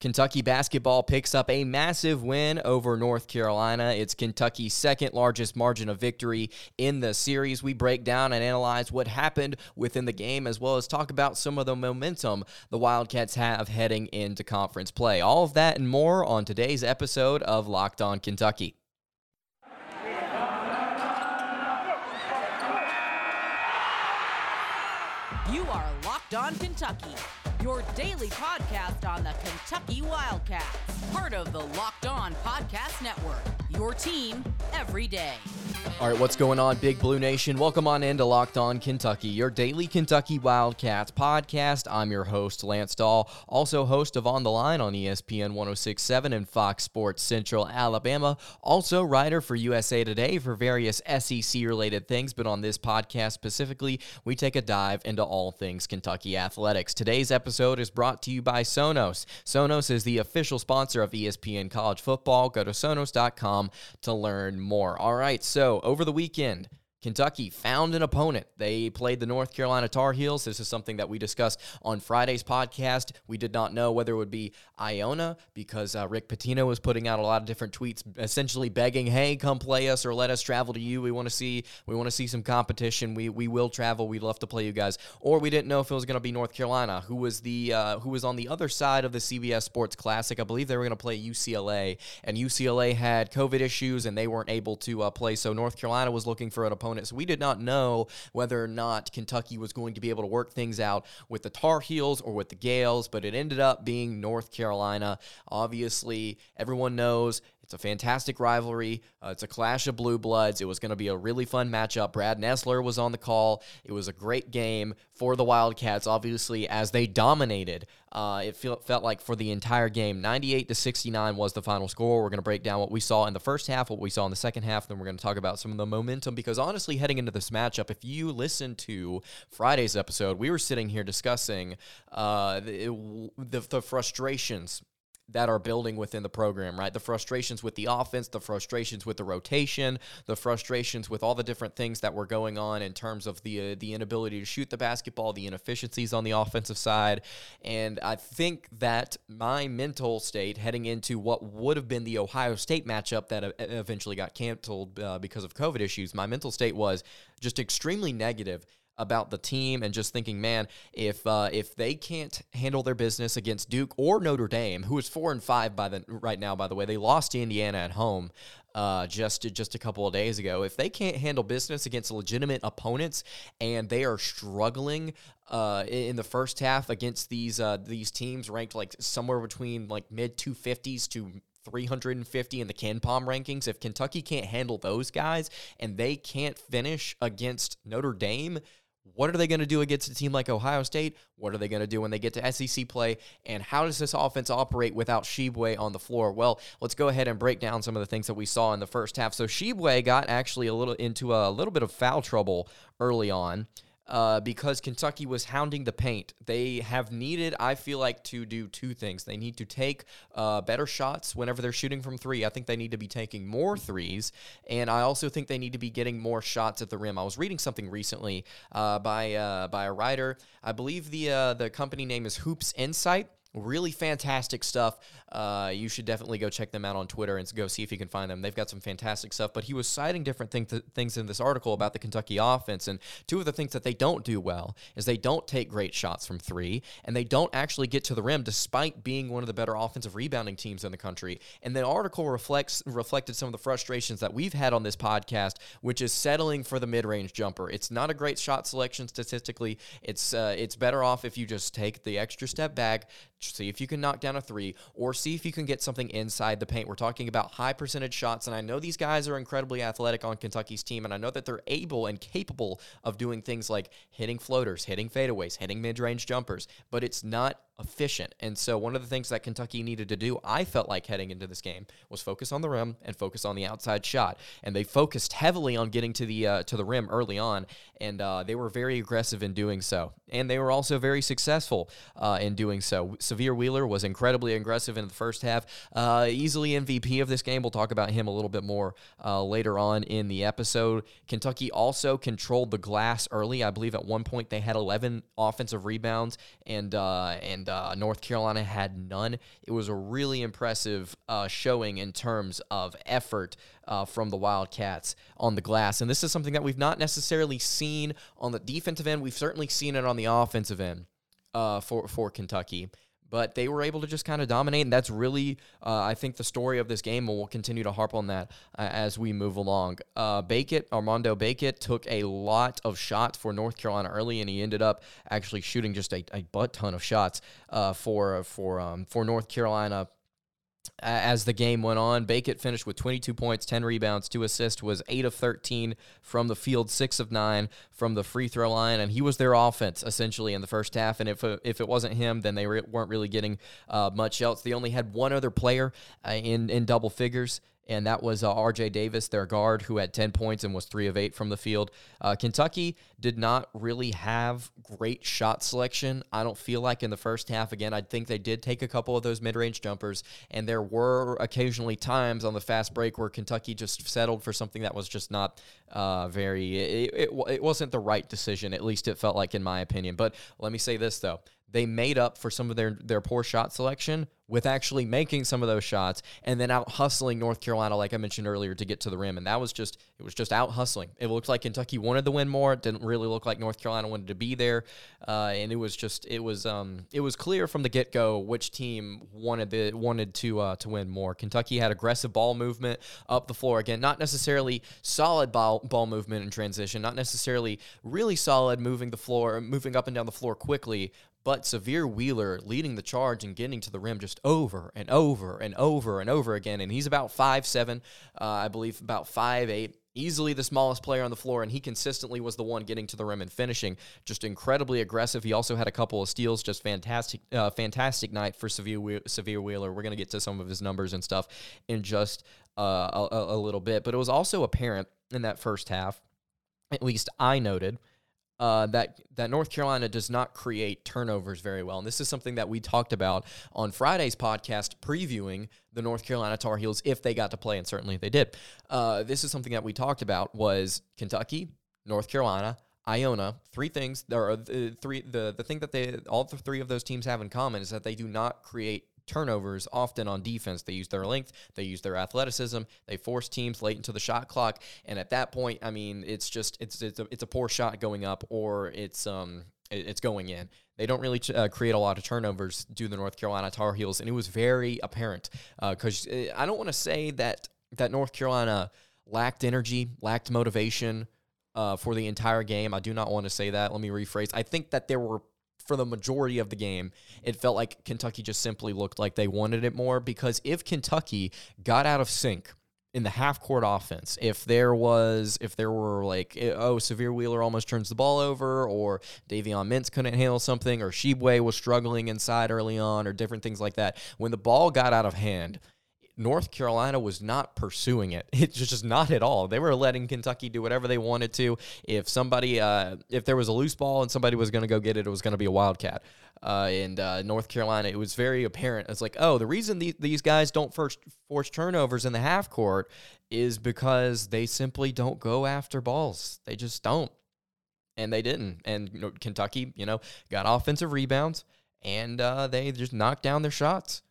Kentucky basketball picks up a massive win over North Carolina. It's Kentucky's second largest margin of victory in the series. We break down and analyze what happened within the game, as well as talk about some of the momentum the Wildcats have heading into conference play. All of that and more on today's episode of Locked On Kentucky. You are Locked On Kentucky your daily podcast on the Kentucky Wildcats, part of the Locked On Podcast Network. Your team every day. All right, what's going on, Big Blue Nation? Welcome on into Locked On Kentucky, your daily Kentucky Wildcats podcast. I'm your host, Lance Dahl, also host of On the Line on ESPN 1067 and Fox Sports Central Alabama, also writer for USA Today for various SEC related things. But on this podcast specifically, we take a dive into all things Kentucky athletics. Today's episode is brought to you by Sonos. Sonos is the official sponsor of ESPN College Football. Go to sonos.com to learn more. All right, so over the weekend, Kentucky found an opponent. They played the North Carolina Tar Heels. This is something that we discussed on Friday's podcast. We did not know whether it would be Iona because uh, Rick Pitino was putting out a lot of different tweets, essentially begging, "Hey, come play us or let us travel to you. We want to see, we want to see some competition. We we will travel. We'd love to play you guys." Or we didn't know if it was going to be North Carolina, who was the uh, who was on the other side of the CBS Sports Classic. I believe they were going to play UCLA, and UCLA had COVID issues and they weren't able to uh, play. So North Carolina was looking for an opponent So we did not know whether or not Kentucky was going to be able to work things out with the Tar Heels or with the Gaels, but it ended up being North Carolina. Obviously, everyone knows it's a fantastic rivalry. Uh, it's a clash of blue bloods. It was going to be a really fun matchup. Brad Nessler was on the call. It was a great game for the Wildcats, obviously, as they dominated. Uh, it feel, felt like for the entire game, 98 to 69 was the final score. We're going to break down what we saw in the first half, what we saw in the second half, then we're going to talk about some of the momentum. Because honestly, heading into this matchup, if you listen to Friday's episode, we were sitting here discussing uh, the, the, the frustrations that are building within the program, right? The frustrations with the offense, the frustrations with the rotation, the frustrations with all the different things that were going on in terms of the uh, the inability to shoot the basketball, the inefficiencies on the offensive side, and I think that my mental state heading into what would have been the Ohio State matchup that eventually got canceled uh, because of COVID issues, my mental state was just extremely negative about the team and just thinking, man, if uh, if they can't handle their business against Duke or Notre Dame, who is four and five by the right now, by the way, they lost to Indiana at home. Uh, just just a couple of days ago. If they can't handle business against legitimate opponents and they are struggling uh, in the first half against these uh, these teams ranked like somewhere between like mid 250s to 350 in the KenPom rankings. If Kentucky can't handle those guys and they can't finish against Notre Dame, what are they going to do against a team like Ohio State? What are they going to do when they get to SEC play? And how does this offense operate without Tshiebwe on the floor? Well, let's go ahead and break down some of the things that we saw in the first half. So Tshiebwe got actually a little into a little bit of foul trouble early on uh, because Kentucky was hounding the paint. They have needed, I feel like, to do two things. They need to take uh, better shots whenever they're shooting from three. I think they need to be taking more threes, and I also think they need to be getting more shots at the rim. I was reading something recently uh, by uh, by a writer. I believe the uh, the company name is Hoops Insight Really fantastic stuff. Uh, you should definitely go check them out on Twitter and go see if you can find them. They've got some fantastic stuff. But he was citing different thing th- things in this article about the Kentucky offense. And two of the things that they don't do well is they don't take great shots from three, and they don't actually get to the rim despite being one of the better offensive rebounding teams in the country. And the article reflects reflected some of the frustrations that we've had on this podcast, which is settling for the mid range jumper. It's not a great shot selection statistically. It's uh, it's better off if you just take the extra step back see if you can knock down a three or see if you can get something inside the paint. We're talking about high percentage shots, and I know these guys are incredibly athletic on Kentucky's team, and I know that they're able and capable of doing things like hitting floaters, hitting fadeaways, hitting mid range jumpers, but it's not efficient. And so one of the things that Kentucky needed to do, I felt like heading into this game, was focus on the rim and focus on the outside shot. And they focused heavily on getting to the uh, to the rim early on, and uh, they were very aggressive in doing so. And they were also very successful uh, in doing so. Sahvir Wheeler was incredibly aggressive in the first half, uh, easily MVP of this game. We'll talk about him a little bit more uh, later on in the episode. Kentucky also controlled the glass early. I believe at one point they had 11 offensive rebounds and uh, and uh, North Carolina had none. It was a really impressive uh, showing in terms of effort uh, from the Wildcats on the glass. And this is something that we've not necessarily seen on the defensive end. We've certainly seen it on the offensive end uh, for for Kentucky but they were able to just kind of dominate. And that's really, uh, I think, the story of this game. And we'll continue to harp on that uh, as we move along. Uh, Armando Bacot, took a lot of shots for North Carolina early, and he ended up actually shooting just a, a butt ton of shots uh, for for um, for North Carolina as the game went on. Bacot finished with 22 points, 10 rebounds, 2 assists, was 8 of 13 from the field, 6 of 9 from the free throw line, and he was their offense essentially in the first half. And if, if it wasn't him, then they re- weren't really getting uh, much else. They only had one other player uh, in, in double figures and that was uh, R.J. Davis, their guard, who had 10 points and was 3 of 8 from the field. Uh, Kentucky did not really have great shot selection. I don't feel like in the first half. Again, I think they did take a couple of those mid range jumpers, and there were occasionally times on the fast break where Kentucky just settled for something that was just not uh, very, it, it, it wasn't the right decision. At least it felt like, in my opinion. But let me say this, though they made up for some of their their poor shot selection with actually making some of those shots and then out hustling North Carolina, like I mentioned earlier, to get to the rim. And that was just it was just out hustling. It looked like Kentucky wanted to win more. It didn't really look like North Carolina wanted to be there. Uh, and it was just it was um it was clear from the get go which team wanted the wanted to uh, to win more. Kentucky had aggressive ball movement up the floor again, not necessarily solid ball ball movement in transition, not necessarily really solid moving the floor, moving up and down the floor quickly, but Sahvir Wheeler leading the charge and getting to the rim just over and over and over and over again. And he's about five seven, uh, I believe, about five eight. Easily the smallest player on the floor, and he consistently was the one getting to the rim and finishing. Just incredibly aggressive. He also had a couple of steals. Just fantastic, uh, fantastic night for Sahvir Wheeler. We're gonna get to some of his numbers and stuff in just uh, a, a little bit, but it was also apparent in that first half. At least I noted uh, that that North Carolina does not create turnovers very well, and this is something that we talked about on Friday's podcast, previewing the North Carolina Tar Heels if they got to play, and certainly they did. Uh, this is something that we talked about was Kentucky, North Carolina, Iona. Three things. There are the three. The the thing that they all the three of those teams have in common is that they do not create turnovers often on defense. They use their length, they use their athleticism, they force teams late into the shot clock, and at that point, I mean, it's just it's it's a, it's a poor shot going up or it's um it's going in. They don't really uh, create a lot of turnovers to the North Carolina Tar Heels, and it was very apparent because uh, uh, I don't want to say that that North Carolina lacked energy, lacked motivation. Uh, for the entire game. I do not want to say that. Let me rephrase. I think that there were for the majority of the game, it felt like Kentucky just simply looked like they wanted it more because if Kentucky got out of sync in the half court offense, if there was, if there were like, eh, oh, Sahvir Wheeler almost turns the ball over, or Davion Mintz couldn't handle something, or Tshiebwe was struggling inside early on, or different things like that, when the ball got out of hand, North Carolina was not pursuing it. It's just not at all. They were letting Kentucky do whatever they wanted to. If somebody, uh, if there was a loose ball and somebody was going to go get it, it was going to be a Wildcat. Uh, and uh, North Carolina, it was very apparent. It's like, oh, the reason these, these guys don't first force turnovers in the half court is because they simply don't go after balls. They just don't. And they didn't. And you know, Kentucky, you know, got offensive rebounds and uh, they just knocked down their shots.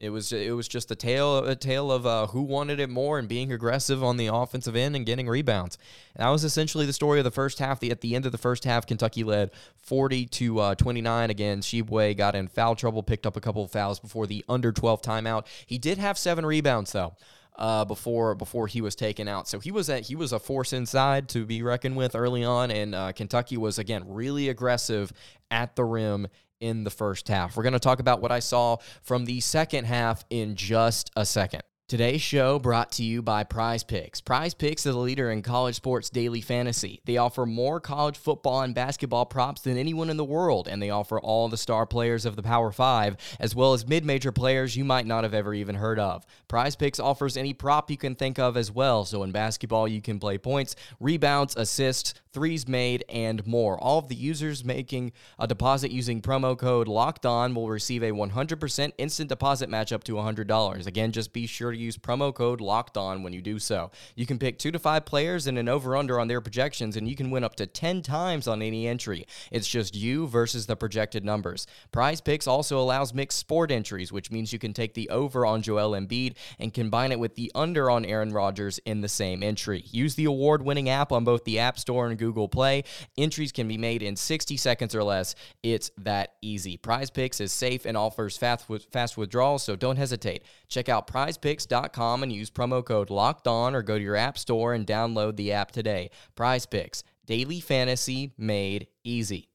It was it was just a tale a tale of uh, who wanted it more and being aggressive on the offensive end and getting rebounds. And that was essentially the story of the first half. The, at the end of the first half, Kentucky led 40 to uh, 29. Again, Tshiebwe got in foul trouble, picked up a couple of fouls before the under 12 timeout. He did have seven rebounds though. Uh, before before he was taken out. So he was he was a force inside to be reckoned with early on, and uh, Kentucky was again really aggressive at the rim in the first half. We're going to talk about what I saw from the second half in just a second. Today's show brought to you by Prize Picks. Prize Picks is a leader in college sports daily fantasy. They offer more college football and basketball props than anyone in the world, and they offer all the star players of the Power Five, as well as mid major players you might not have ever even heard of. Prize Picks offers any prop you can think of as well. So in basketball, you can play points, rebounds, assists, threes made, and more. All of the users making a deposit using promo code Locked On will receive a 100% instant deposit match up to $100. Again, just be sure to use promo code locked on when you do so. You can pick two to five players and an over under on their projections, and you can win up to 10 times on any entry. It's just you versus the projected numbers. Prize Picks also allows mixed sport entries, which means you can take the over on Joel Embiid and combine it with the under on Aaron Rodgers in the same entry. Use the award winning app on both the App Store and Google Play. Entries can be made in 60 seconds or less. It's that easy. Prize Picks is safe and offers fast, fast withdrawals, so don't hesitate. Check out prizepicks.com and use promo code locked on or go to your App Store and download the app today. Prize Picks, daily fantasy made easy.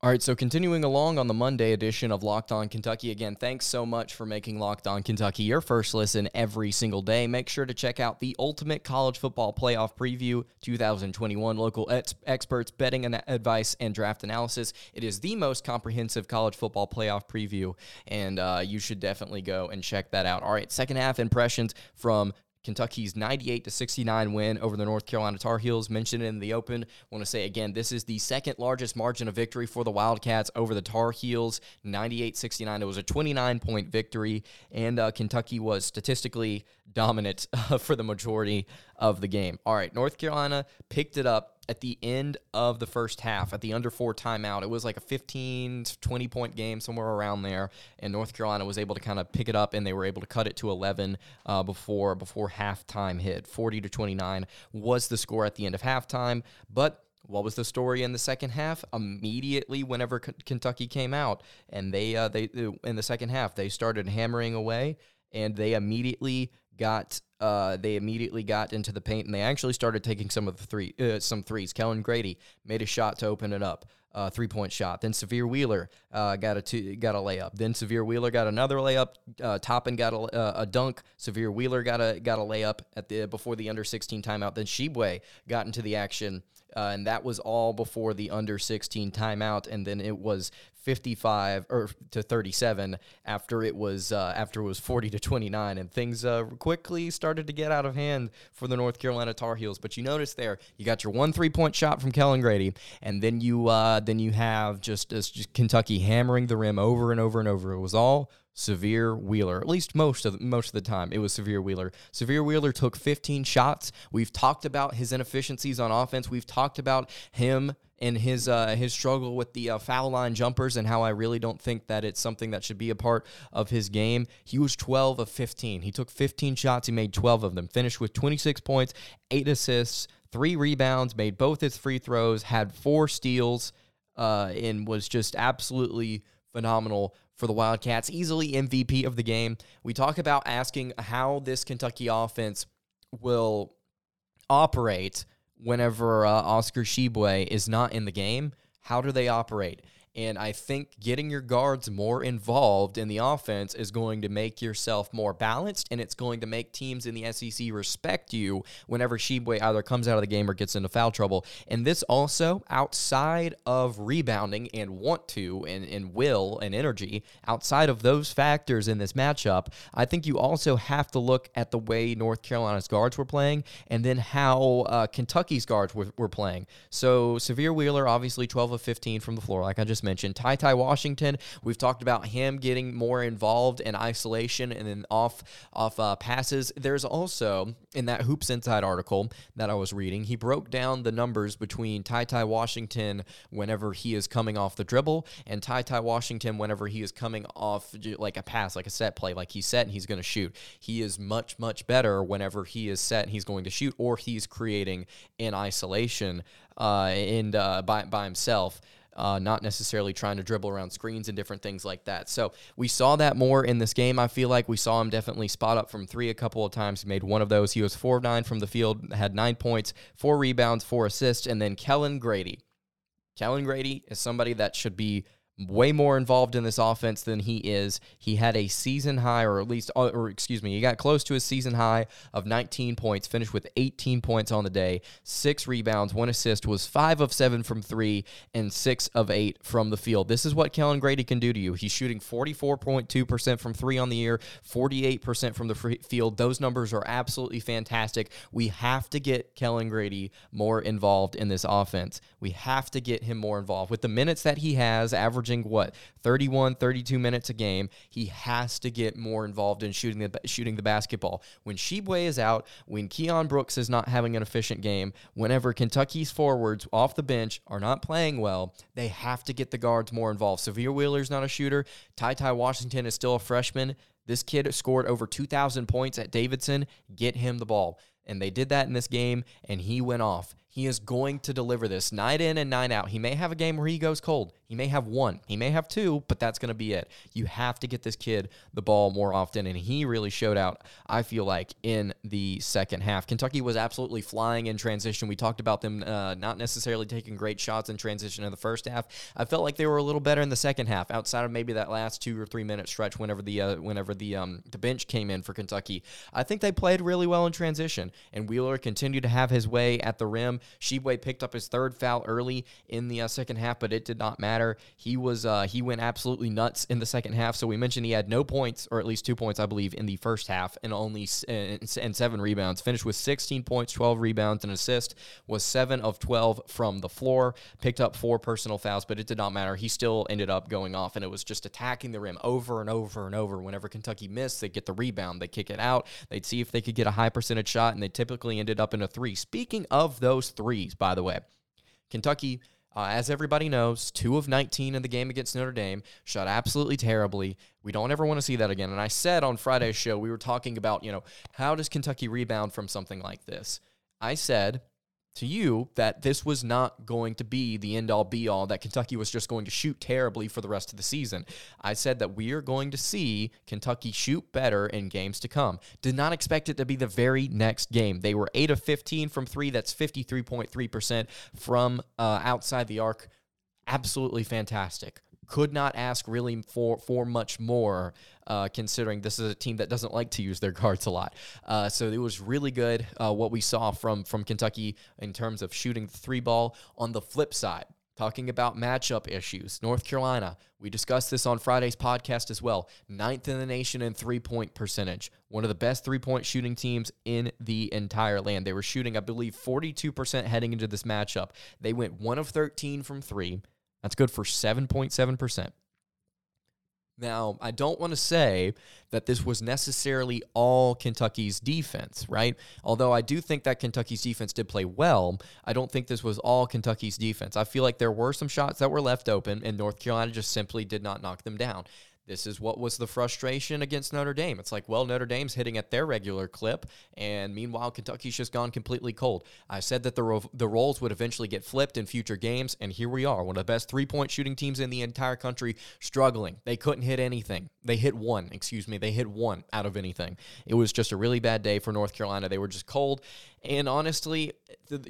All right, so continuing along on the Monday edition of Locked On Kentucky. Again, thanks so much for making Locked On Kentucky your first listen every single day. Make sure to check out the Ultimate College Football Playoff Preview 2021 local ex- experts, betting and advice, and draft analysis. It is the most comprehensive college football playoff preview, and uh, you should definitely go and check that out. All right, second half impressions from Kentucky's 98 to 69 win over the North Carolina Tar Heels. Mentioned in the open. Want to say again, this is the second largest margin of victory for the Wildcats over the Tar Heels. 98 69. It was a 29 point victory, and uh, Kentucky was statistically dominant uh, for the majority of the game. All right, North Carolina picked it up at the end of the first half, at the under four timeout, it was like a 15, 20 point game, somewhere around there. And North Carolina was able to kind of pick it up and they were able to cut it to 11 uh, before, before halftime hit. 40 to 29 was the score at the end of halftime. But what was the story in the second half? Immediately, whenever K- Kentucky came out, and they uh, they in the second half they started hammering away, and they immediately got uh, they immediately got into the paint and they actually started taking some of the three uh, some threes. Kellan Grady made a shot to open it up, uh, three point shot. Then Sahvir Wheeler uh, got a two, got a layup. Then Sahvir Wheeler got another layup. Uh, Toppin got a, uh, a dunk. Sahvir Wheeler got a got a layup at the before the under sixteen timeout. Then Tshiebwe got into the action. Uh, and that was all before the under 16 timeout and then it was 55 or to 37 after it was uh, after it was 40 to 29 and things uh, quickly started to get out of hand for the North Carolina Tar Heels but you notice there you got your one three point shot from Kellan Grady and then you uh, then you have just, just Kentucky hammering the rim over and over and over it was all Sahvir Wheeler. At least most of the, most of the time, it was Sahvir Wheeler. Sahvir Wheeler took 15 shots. We've talked about his inefficiencies on offense. We've talked about him and his uh, his struggle with the uh, foul line jumpers and how I really don't think that it's something that should be a part of his game. He was 12 of 15. He took 15 shots. He made 12 of them. Finished with 26 points, eight assists, three rebounds, made both his free throws, had four steals, uh, and was just absolutely phenomenal for the Wildcats. Easily MVP of the game. We talk about asking how this Kentucky offense will operate whenever uh, Oscar Tshiebwe is not in the game, how do they operate? And I think getting your guards more involved in the offense is going to make yourself more balanced, and it's going to make teams in the SEC respect you whenever Tshiebwe either comes out of the game or gets into foul trouble. And this also, outside of rebounding and want to and, and will and energy, outside of those factors in this matchup, I think you also have to look at the way North Carolina's guards were playing and then how uh, Kentucky's guards were, were playing. So Sahvir Wheeler, obviously 12 of 15 from the floor, like I just mentioned. Ty Ty Washington, we've talked about him getting more involved in isolation and then off off uh, passes. There's also in that Hoops Insight article that I was reading, he broke down the numbers between Ty Ty Washington whenever he is coming off the dribble and Ty Ty Washington whenever he is coming off like a pass, like a set play, like he's set and he's going to shoot. He is much much better whenever he is set and he's going to shoot or he's creating in isolation uh, and uh, by by himself uh, not necessarily trying to dribble around screens and different things like that. So we saw that more in this game. I feel like we saw him definitely spot up from three a couple of times. He made one of those. He was 4 of 9 from the field, had nine points, four rebounds, four assists. And then Kellan Grady. Kellan Grady is somebody that should be way more involved in this offense than he is. He had a season high, or at least, uh, or excuse me, he got close to his season high of 19 points, finished with 18 points on the day, six rebounds, one assist, was five of seven from three, and six of eight from the field. This is what Kellan Grady can do to you. He's shooting 44.2% from three on the year, 48% from the field. Those numbers are absolutely fantastic. We have to get Kellan Grady more involved in this offense. We have to get him more involved. With the minutes that he has, average averaging what 31, 32 minutes a game. He has to get more involved in shooting the shooting the basketball. When Tshiebwe is out, when Keion Brooks is not having an efficient game, whenever Kentucky's forwards off the bench are not playing well, they have to get the guards more involved. Sahvir Wheeler's not a shooter. Ty Ty Washington is still a freshman. This kid scored over 2,000 points at Davidson. Get him the ball. And they did that in this game, and he went off. He is going to deliver this night in and night out. He may have a game where he goes cold. He may have one. He may have two, but that's going to be it. You have to get this kid the ball more often, and he really showed out, I feel like, in the second half. Kentucky was absolutely flying in transition. We talked about them uh, not necessarily taking great shots in transition in the first half. I felt like they were a little better in the second half, outside of maybe that last two or three minute stretch whenever the uh, whenever the um, the bench came in for Kentucky. I think they played really well in transition, and Wheeler continued to have his way at the rim. Tshiebwe picked up his third foul early in the uh, second half, but it did not matter. He was uh, he went absolutely nuts in the second half. So we mentioned he had no points, or at least two points, I believe, in the first half, and only and seven rebounds. Finished with 16 points, 12 rebounds, and assist. Was seven of 12 from the floor. Picked up four personal fouls, but it did not matter. He still ended up going off, and it was just attacking the rim over and over and over. Whenever Kentucky missed, they get the rebound, they kick it out, they'd see if they could get a high percentage shot, and they typically ended up in a three. Speaking of those threes, by the way, Kentucky uh, as everybody knows, two of 19 in the game against Notre Dame, shot absolutely terribly. We don't ever want to see that again. And I said on Friday's show, we were talking about, you know, how does Kentucky rebound from something like this? I said to you that this was not going to be the end all be all, that Kentucky was just going to shoot terribly for the rest of the season. I said that we are going to see Kentucky shoot better in games to come. Did not expect it to be the very next game. They were 8 of 15 from three. That's 53.3% from uh, outside the arc. Absolutely fantastic could not ask really for for much more, uh, considering this is a team that doesn't like to use their guards a lot. Uh, so it was really good uh, what we saw from from Kentucky in terms of shooting the three ball. On the flip side, talking about matchup issues, North Carolina. We discussed this on Friday's podcast as well. Ninth in the nation in three point percentage. One of the best three point shooting teams in the entire land. They were shooting, I believe, 42% heading into this matchup. They went one of 13 from three. That's good for 7.7%. Now, I don't want to say that this was necessarily all Kentucky's defense, right? Although I do think that Kentucky's defense did play well, I don't think this was all Kentucky's defense. I feel like there were some shots that were left open, and North Carolina just simply did not knock them down. This is what was the frustration against Notre Dame. It's like, well, Notre Dame's hitting at their regular clip, and meanwhile, Kentucky's just gone completely cold. I said that the ro- the roles would eventually get flipped in future games, and here we are, one of the best three point shooting teams in the entire country, struggling. They couldn't hit anything. They hit one, excuse me, they hit one out of anything. It was just a really bad day for North Carolina. They were just cold, and honestly,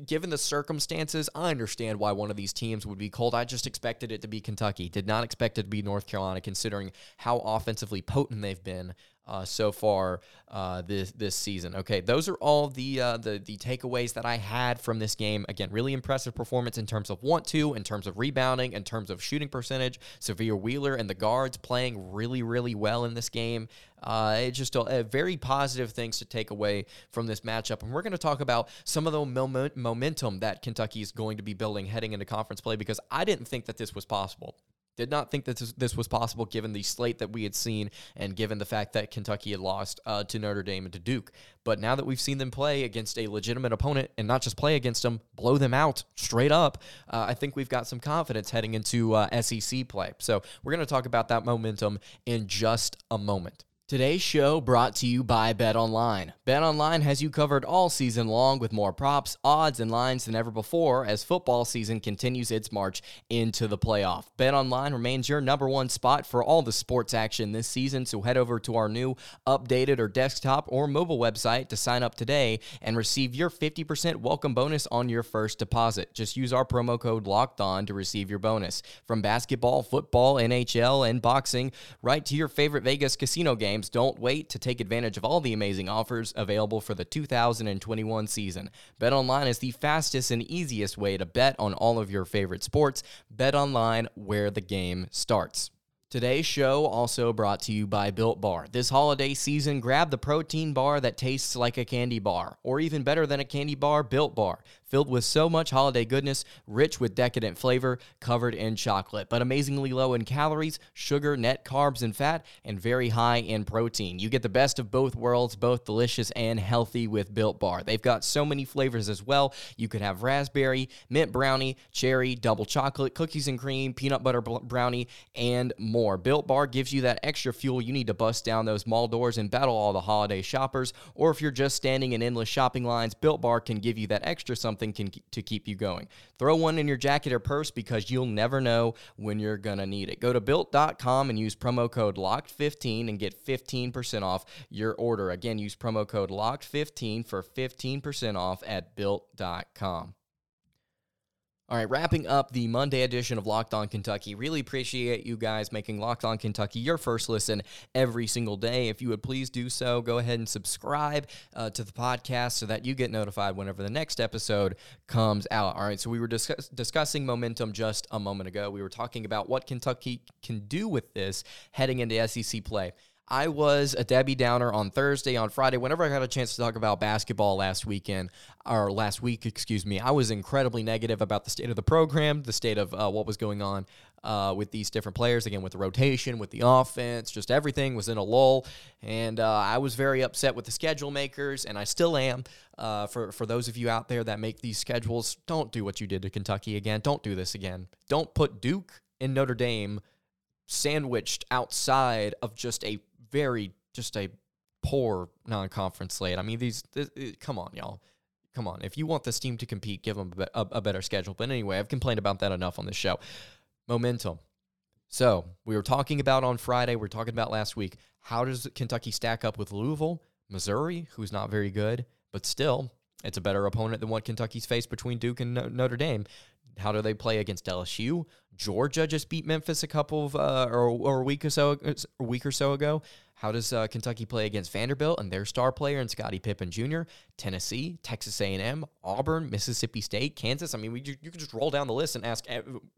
given the circumstances, I understand why one of these teams would be cold. I just expected it to be Kentucky. Did not expect it to be North Carolina, considering how offensively potent they've been uh, so far uh, this this season. Okay, those are all the uh, the the takeaways that I had from this game. Again, really impressive performance in terms of want to, in terms of rebounding, in terms of shooting percentage. Sahvir Wheeler and the guards playing really really well in this game. Uh, it's just a, a very positive things to take away from this matchup, and we're going to talk about some of the moment, momentum that Kentucky is going to be building heading into conference play because I didn't think that this was possible. Did not think that this, this was possible given the slate that we had seen and given the fact that Kentucky had lost uh, to Notre Dame and to Duke. But now that we've seen them play against a legitimate opponent and not just play against them, blow them out straight up, uh, I think we've got some confidence heading into uh, SEC play. So we're going to talk about that momentum in just a moment. Today's show brought to you by Bet Online. Bet Online has you covered all season long with more props, odds, and lines than ever before as football season continues its march into the playoff. Bet Online remains your number one spot for all the sports action this season, so head over to our new updated or desktop or mobile website to sign up today and receive your 50% welcome bonus on your first deposit. Just use our promo code LOCKED ON to receive your bonus. From basketball, football, NHL, and boxing, right to your favorite Vegas casino game games, don't wait to take advantage of all the amazing offers available for the 2021 season. BetOnline is the fastest and easiest way to bet on all of your favorite sports. BetOnline, where the game starts. Today's show also brought to you by Built Bar. This holiday season, grab the protein bar that tastes like a candy bar, or even better than a candy bar, Built Bar. Filled with so much holiday goodness, rich with decadent flavor, covered in chocolate, but amazingly low in calories, sugar, net carbs, and fat, and very high in protein. You get the best of both worlds, both delicious and healthy with Built Bar. They've got so many flavors as well. You could have raspberry, mint brownie, cherry, double chocolate, cookies and cream, peanut butter brownie, and more. Built Bar gives you that extra fuel you need to bust down those mall doors and battle all the holiday shoppers. Or if you're just standing in endless shopping lines, Built Bar can give you that extra something something can, to keep you going. Throw one in your jacket or purse because you'll never know when you're going to need it. Go to built.com and use promo code LOCKED15 and get 15% off your order. Again, use promo code LOCKED15 for 15% off at built.com. All right, wrapping up the Monday edition of Locked On Kentucky. Really appreciate you guys making Locked On Kentucky your first listen every single day. If you would please do so, go ahead and subscribe uh, to the podcast so that you get notified whenever the next episode comes out. All right, so we were discuss- discussing momentum just a moment ago. We were talking about what Kentucky can do with this heading into SEC play. I was a Debbie Downer on Thursday, on Friday, whenever I got a chance to talk about basketball last weekend, or last week, excuse me, I was incredibly negative about the state of the program, the state of uh, what was going on uh, with these different players, again, with the rotation, with the offense, just everything was in a lull. And uh, I was very upset with the schedule makers, and I still am. Uh, for, for those of you out there that make these schedules, don't do what you did to Kentucky again. Don't do this again. Don't put Duke and Notre Dame sandwiched outside of just a very just a poor non-conference slate. I mean, these, this, come on, y'all. Come on. If you want this team to compete, give them a, a, better schedule. But anyway, I've complained about that enough on this show. Momentum. So we were talking about on Friday, we are talking about last week. How does Kentucky stack up with Louisville, Missouri, who's not very good, but still, it's a better opponent than what Kentucky's faced between Duke and Notre Dame. How do they play against LSU? Georgia just beat Memphis a couple of uh, or, or a week or so a week or so ago. How does uh, Kentucky play against Vanderbilt and their star player and Scottie Pippen Jr., Tennessee, Texas A&M, Auburn, Mississippi State, Kansas? I mean, we, you, you can just roll down the list and ask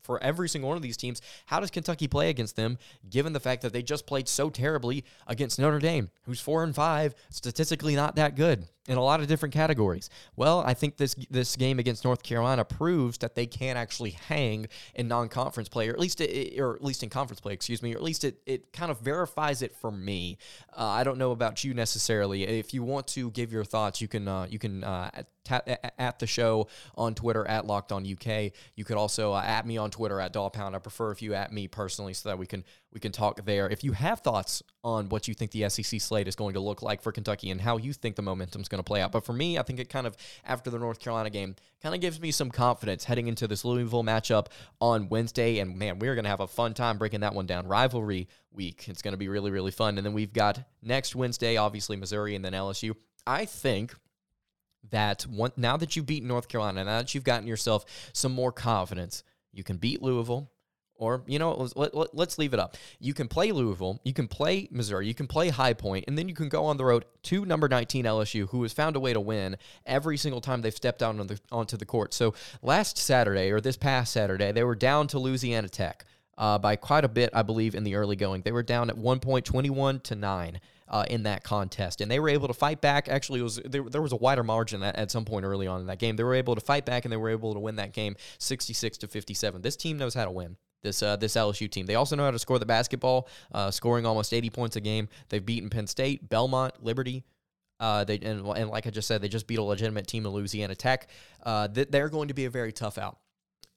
for every single one of these teams, how does Kentucky play against them, given the fact that they just played so terribly against Notre Dame, who's four and five, statistically not that good in a lot of different categories. Well, I think this this game against North Carolina proves that they can actually hang in non-conference play, or at least it, or at least in conference play, excuse me, or at least it it kind of verifies it for me uh, I don't know about you necessarily. If you want to give your thoughts, you can uh, you can uh, at the show on Twitter at Locked On UK. You could also uh, at me on Twitter at Dahl Pound. I prefer if you at me personally so that we can we can talk there. If you have thoughts on what you think the SEC slate is going to look like for Kentucky and how you think the momentum is going to play out, but for me, I think it kind of after the North Carolina game kind of gives me some confidence heading into this Louisville matchup on Wednesday. And man, we're going to have a fun time breaking that one down. Rivalry week. It's going to be really really fun. And then we've got next Wednesday, obviously Missouri and then LSU. I think that one, now that you've beaten North Carolina, now that you've gotten yourself some more confidence, you can beat Louisville. Or, you know, let, let, let's leave it up. You can play Louisville, you can play Missouri, you can play High Point, and then you can go on the road to number 19 LSU, who has found a way to win every single time they've stepped out on the, onto the court. So last Saturday, or this past Saturday, they were down to Louisiana Tech uh, by quite a bit, I believe, in the early going. They were down at one point, 21 to 9 uh, in that contest, and they were able to fight back. Actually, was there, there was a wider margin at, at, some point early on in that game. They were able to fight back, and they were able to win that game, 66 to 57. This team knows how to win this uh, this LSU team. They also know how to score the basketball, uh, scoring almost 80 points a game. They've beaten Penn State, Belmont, Liberty. Uh, they and, and like I just said, they just beat a legitimate team in Louisiana Tech. Uh, they're going to be a very tough out,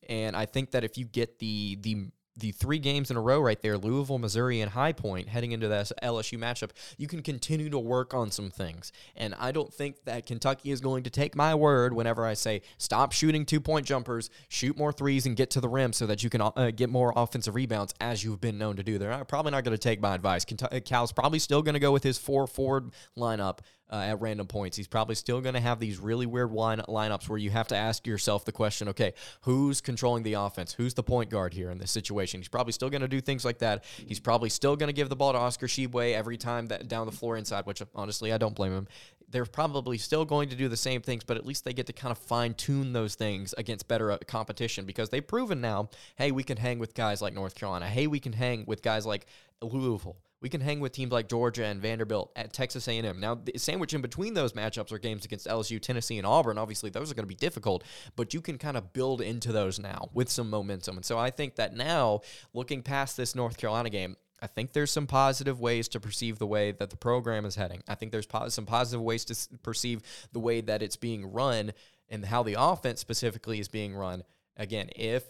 and I think that if you get the the the three games in a row right there Louisville, Missouri, and High Point heading into this LSU matchup, you can continue to work on some things. And I don't think that Kentucky is going to take my word whenever I say stop shooting two point jumpers, shoot more threes, and get to the rim so that you can uh, get more offensive rebounds as you've been known to do. They're probably not going to take my advice. Kentucky, Cal's probably still going to go with his four forward lineup uh, at random points. He's probably still going to have these really weird line, lineups where you have to ask yourself the question okay, who's controlling the offense? Who's the point guard here in this situation? He's probably still going to do things like that. He's probably still going to give the ball to Oscar Tshiebwe every time that down the floor inside, which honestly, I don't blame him. They're probably still going to do the same things, but at least they get to kind of fine tune those things against better uh, competition because they've proven now hey, we can hang with guys like North Carolina. Hey, we can hang with guys like Louisville We can hang with teams like Georgia and Vanderbilt at Texas A&M. Now, the sandwich in between those matchups are games against LSU, Tennessee, and Auburn. Obviously, those are going to be difficult, but you can kind of build into those now with some momentum. And so I think that now, looking past this North Carolina game, I think there's some positive ways to perceive the way that the program is heading. I think there's po- some positive ways to s- perceive the way that it's being run and how the offense specifically is being run. Again, if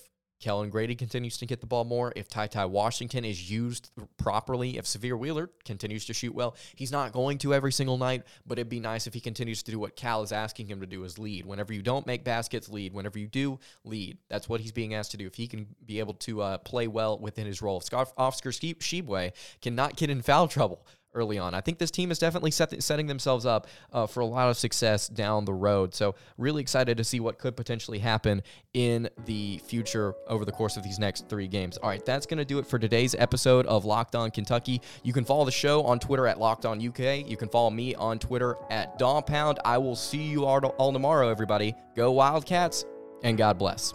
Kellan Grady continues to get the ball more, if Ty Ty Washington is used properly, if Sahvir Wheeler continues to shoot well, he's not going to every single night, but it'd be nice if he continues to do what Cal is asking him to do is lead. Whenever you don't make baskets, lead. Whenever you do, lead. That's what he's being asked to do. If he can be able to uh, play well within his role, if Oscar Tshiebwe cannot get in foul trouble early on. I think this team is definitely set, setting themselves up uh, for a lot of success down the road. So, really excited to see what could potentially happen in the future over the course of these next three games. All right, that's going to do it for today's episode of Locked On Kentucky. You can follow the show on Twitter at Locked On UK. You can follow me on Twitter at Dawn Pound. I will see you all, all tomorrow, everybody. Go Wildcats, and God bless.